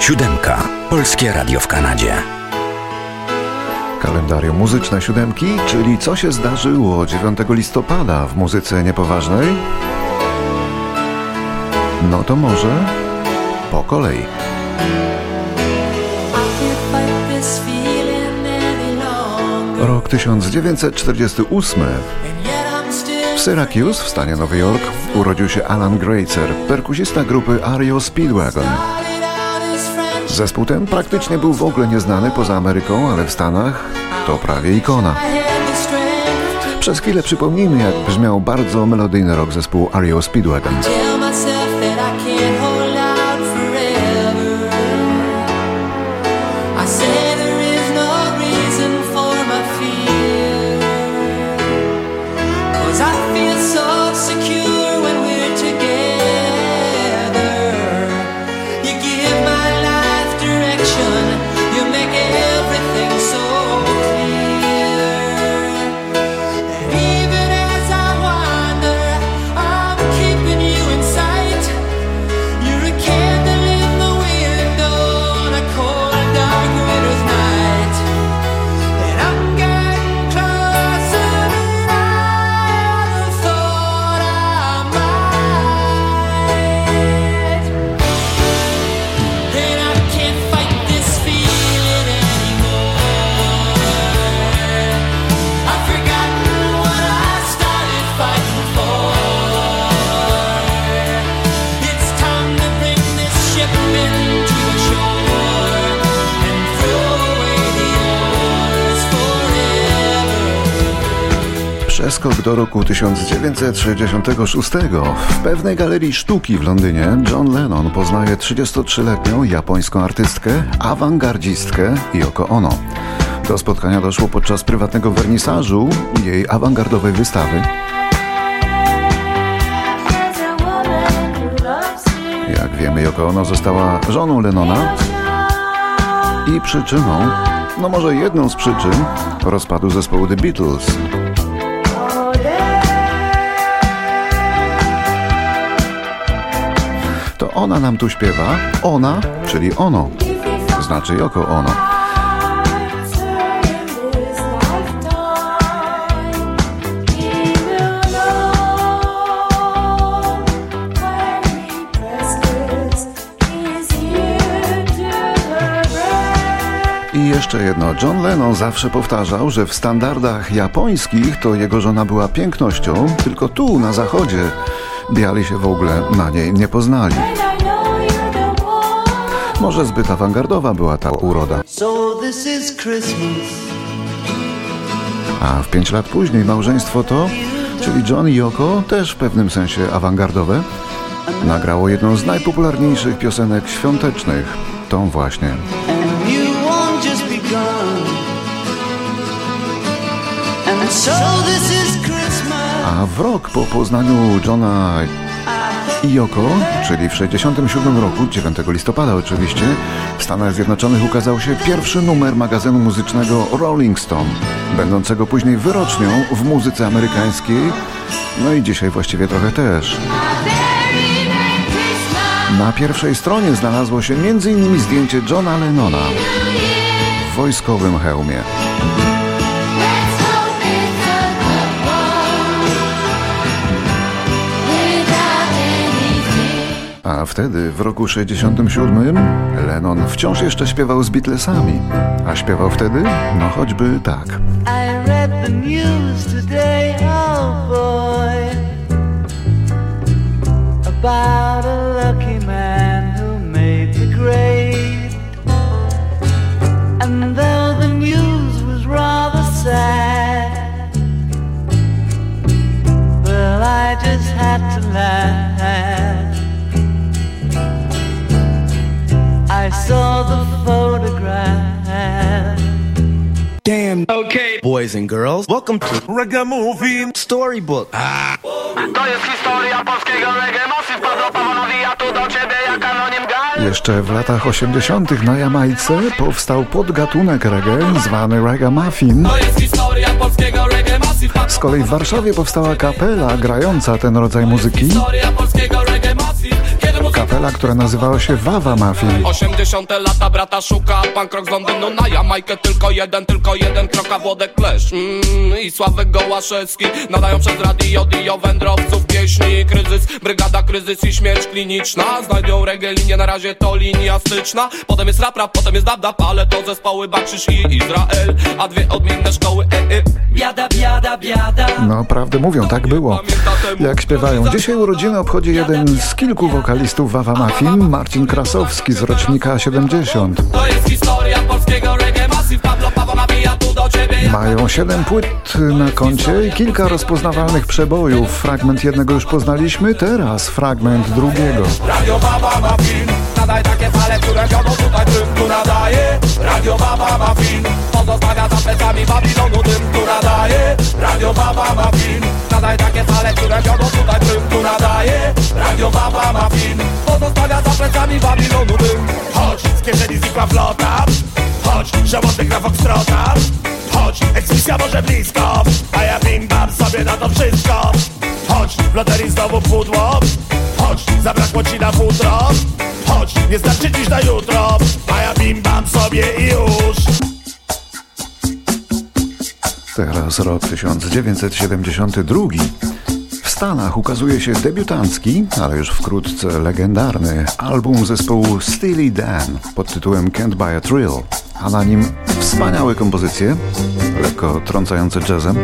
Siódemka. Polskie Radio w Kanadzie. Kalendarium muzyczne siódemki, czyli co się zdarzyło 9 listopada w muzyce niepoważnej? No to może po kolei. Rok 1948. Syracuse w stanie Nowy Jork urodził się Alan Greitzer, perkusista grupy Ario Speedwagon. Zespół ten praktycznie był w ogóle nieznany poza Ameryką, ale w Stanach to prawie ikona. Przez chwilę przypomnijmy, jak brzmiał bardzo melodyjny rok zespół Ario Speedwagon. Przeskok do roku 1966. W pewnej galerii sztuki w Londynie John Lennon poznaje 33-letnią japońską artystkę, awangardzistkę Yoko Ono. Do spotkania doszło podczas prywatnego wernisażu jej awangardowej wystawy. Jak wiemy, Yoko Ono została żoną Lennona i przyczyną, no może jedną z przyczyn, rozpadu zespołu The Beatles. Ona nam tu śpiewa, ona, czyli ono, znaczy Yoko Ono. I jeszcze jedno. John Lennon zawsze powtarzał, że w standardach japońskich to jego żona była pięknością, tylko tu, na zachodzie, biali się w ogóle na niej nie poznali. Może zbyt awangardowa była ta uroda. A w pięć lat później małżeństwo to, czyli John i Yoko, też w pewnym sensie awangardowe, nagrało jedną z najpopularniejszych piosenek świątecznych, tą właśnie. A w rok po poznaniu Johna Yoko, czyli w 67 roku, 9 listopada oczywiście, w Stanach Zjednoczonych ukazał się pierwszy numer magazynu muzycznego Rolling Stone, będącego później wyrocznią w muzyce amerykańskiej, no i dzisiaj właściwie trochę też. Na pierwszej stronie znalazło się m.in. zdjęcie Johna Lennona w wojskowym hełmie. A wtedy, w roku 67, Lennon wciąż jeszcze śpiewał z Beatlesami. A śpiewał wtedy, no choćby tak. Damn. Okay. Boys and girls, welcome to Storybook. Ah. To jest historia polskiego reggae. Tu do ciebie jak anonim gal. Jeszcze w latach 80. na Jamajce powstał podgatunek reggae zwany Ragamuffin. To jest historia polskiego reggae. Z kolei w Warszawie powstała kapela grająca ten rodzaj muzyki. Historia polskiego Kapela, która nazywała się Wawa Muffin. 80 lata brata szuka Pan krok z Londynu na Jamajkę Tylko jeden, tylko jeden krok, a Włodek Klesz mm, I Sławek Gołaszewski Nadają przez radio dio wędrowców Pieśni, kryzys, brygada, kryzys i śmierć kliniczna. Znajdą reggae linię, na razie to linia styczna. Potem jest rap, rap, potem jest dab, dab Ale to zespoły Bakrzyż i Izrael. A dwie odmienne szkoły, e, e. Biada, biada, biada. No, prawdę mówią, tak było. Jak śpiewają. Dzisiaj urodziny obchodzi jeden z kilku wokalistów Wawa Muffin, Marcin Krasowski z rocznika 70. To jest historia polskiego reggae Massive Pablo Paweł nawija tu do ciebie Mają 7 płyt na koncie i kilka rozpoznawalnych przebojów. Fragment jednego już poznaliśmy, teraz fragment drugiego. Radio Baba ma film Nadaj takie fale, które tutaj dym tu nadaje Radio Baba ma film Pozostawia za plecami Babilonu dym tu nadaje Radio Baba ma film Nadaj takie fale, które tutaj dym tu nadaje Radio Baba ma film Plecami Babilonu dym Chodź, z kieszeni znikła flota. Chodź, żołądek na foxtrota Chodź, eksmisja może blisko. A ja bim bam sobie na to wszystko. Chodź, w loterii znowu pudło. Chodź, zabrakło ci na futro. Chodź, nie starczy dziś na jutro. A ja bim bam sobie i już. Teraz rok 1972. Stanach ukazuje się debiutancki, ale już wkrótce legendarny album zespołu Steely Dan pod tytułem Can't Buy a Thrill, a na nim wspaniałe kompozycje, lekko trącające jazzem.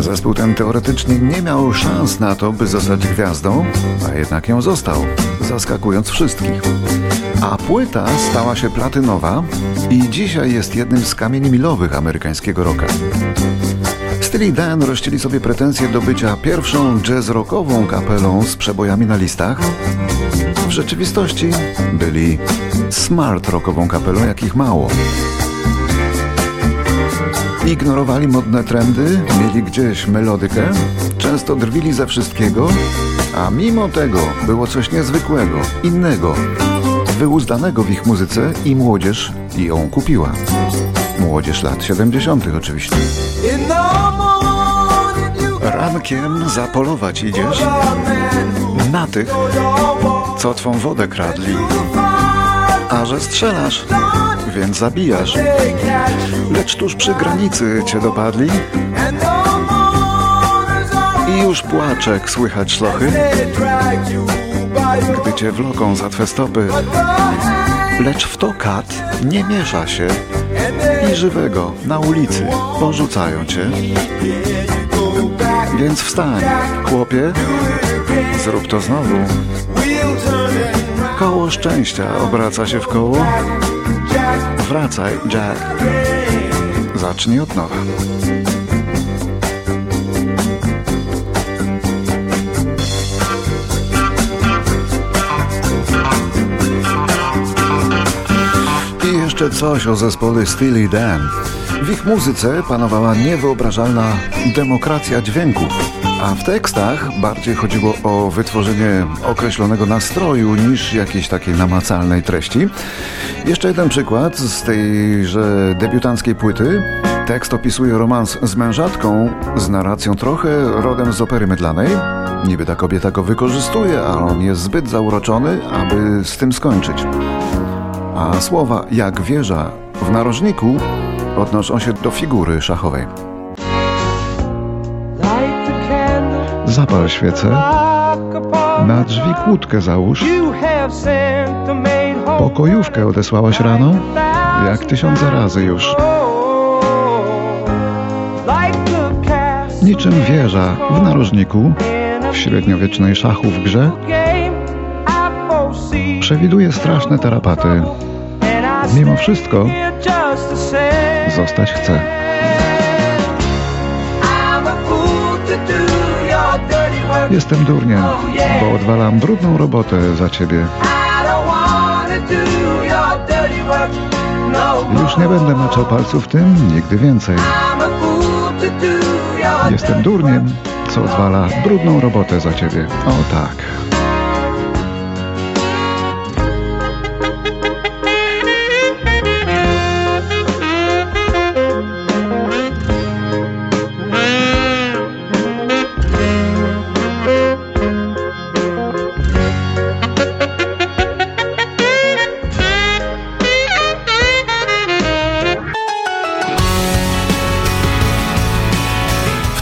Zespół ten teoretycznie nie miał szans na to, by zostać gwiazdą, a jednak ją został, zaskakując wszystkich. A płyta stała się platynowa i dzisiaj jest jednym z kamieni milowych amerykańskiego rocka. Steely Dan rościli sobie pretensje do bycia pierwszą jazz-rockową kapelą z przebojami na listach. W rzeczywistości byli smart rockową kapelą, jakich mało. Ignorowali modne trendy, mieli gdzieś melodykę, często drwili ze wszystkiego, a mimo tego było coś niezwykłego, innego, wyuzdanego w ich muzyce i młodzież ją kupiła. Młodzież lat 70. oczywiście. Rankiem zapolować idziesz na tych, co twą wodę kradli. A że strzelasz, więc zabijasz. Lecz tuż przy granicy cię dopadli i już płaczek słychać szlochy, gdy cię wloką za twe stopy. Lecz w to kat nie miesza się i żywego na ulicy porzucają cię. Więc wstań, chłopie, zrób to znowu. Koło szczęścia obraca się w koło. Wracaj, Jack. Zacznij od nowa. I jeszcze coś o zespole Steely Dan. W ich muzyce panowała niewyobrażalna demokracja dźwięków, a w tekstach bardziej chodziło o wytworzenie określonego nastroju niż jakiejś takiej namacalnej treści. Jeszcze jeden przykład z tejże debiutanckiej płyty. Tekst opisuje romans z mężatką z narracją trochę rodem z opery mydlanej. Niby ta kobieta go wykorzystuje, a on jest zbyt zauroczony, aby z tym skończyć. A słowa jak wieża w narożniku odnoszą się do figury szachowej. Zapal świecę, na drzwi kłódkę załóż, pokojówkę odesłałaś rano, jak tysiące razy już. Niczym wieża w narożniku, w średniowiecznej szachu w grze, przewiduje straszne tarapaty. Mimo wszystko zostać chce. Jestem durniem, bo odwalam brudną robotę za ciebie. Już nie będę maczał palców tym nigdy więcej. Jestem durniem, co odwala brudną robotę za ciebie. O tak.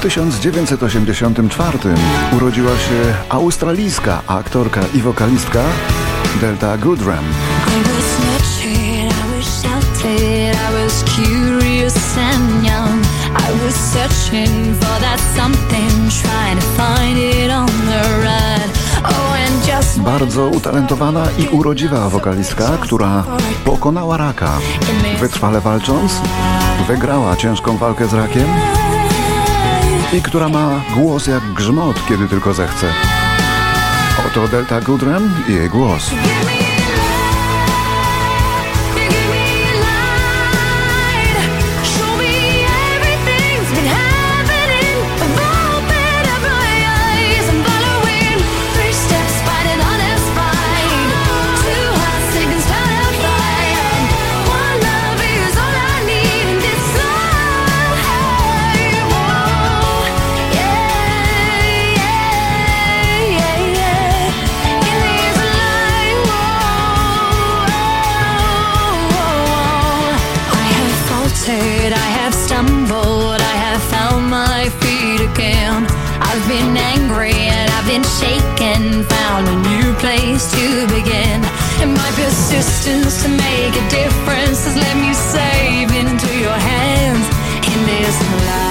1984 urodziła się australijska aktorka i wokalistka Delta Goodram. Oh, Bardzo utalentowana i urodziwa wokalistka, która pokonała raka. Wytrwale walcząc, wygrała ciężką walkę z rakiem i która ma głos jak grzmot, kiedy tylko zechce. Oto Delta Goodrem i jej głos. Persistence to make a difference has led me safe into your hands in this life.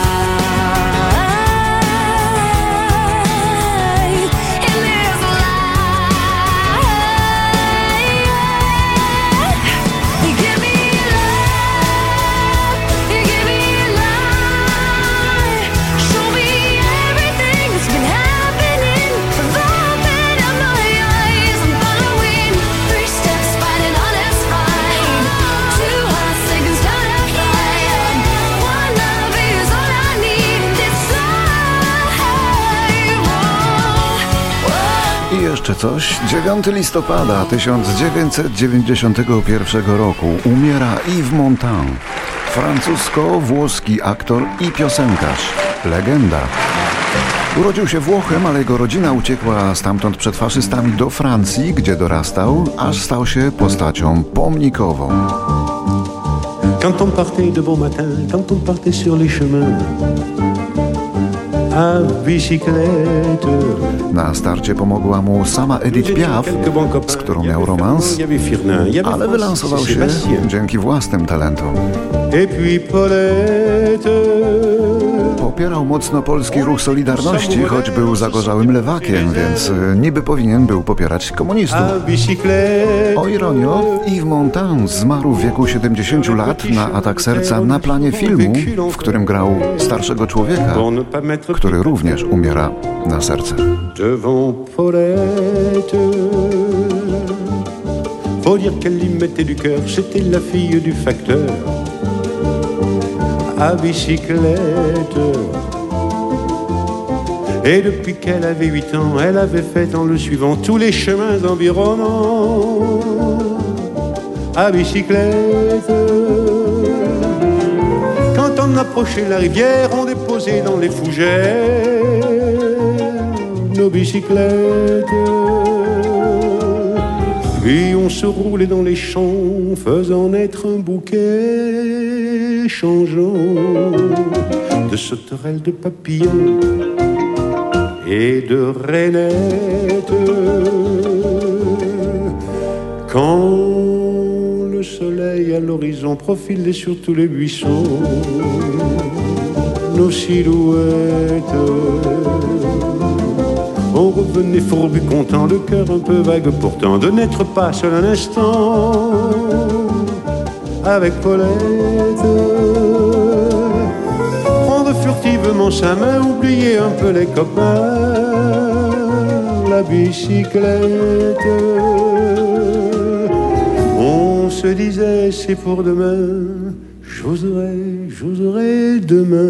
Jeszcze coś? 9 listopada 1991 roku umiera Yves Montand, francusko-włoski aktor i piosenkarz, legenda. Urodził się Włochem, ale jego rodzina uciekła stamtąd przed faszystami do Francji, gdzie dorastał, aż stał się postacią pomnikową. Quand on partait de bon matin, quand on partait sur les chemins na starcie pomogła mu sama Edith Piaf, z którą miał romans, ale wylansował się dzięki własnym talentom. Popierał mocno polski ruch Solidarności, choć był zagorzałym lewakiem, więc e, niby powinien był popierać komunistów. O ironio, Yves Montand zmarł w wieku 70 lat na atak serca na planie filmu, w którym grał starszego człowieka, który również umiera na serce. Faut dire qu'elle y mettait du cœur, c'était la fille du facteur à bicyclette. Et depuis qu'elle avait huit ans, elle avait fait en le suivant tous les chemins environnants à bicyclette. Quand on approchait la rivière, on déposait dans les fougères nos bicyclettes. Puis on se roulait dans les champs, faisant naître un bouquet changeant de sauterelles, de papillons et de rainettes. Quand le soleil à l'horizon profilait sur tous les buissons, nos silhouettes on revenait fourbu, content, le cœur un peu vague pourtant, de n'être pas seul un instant avec Paulette. Prendre furtivement sa main, oublier un peu les copains, la bicyclette. On se disait c'est pour demain, j'oserai, j'oserai demain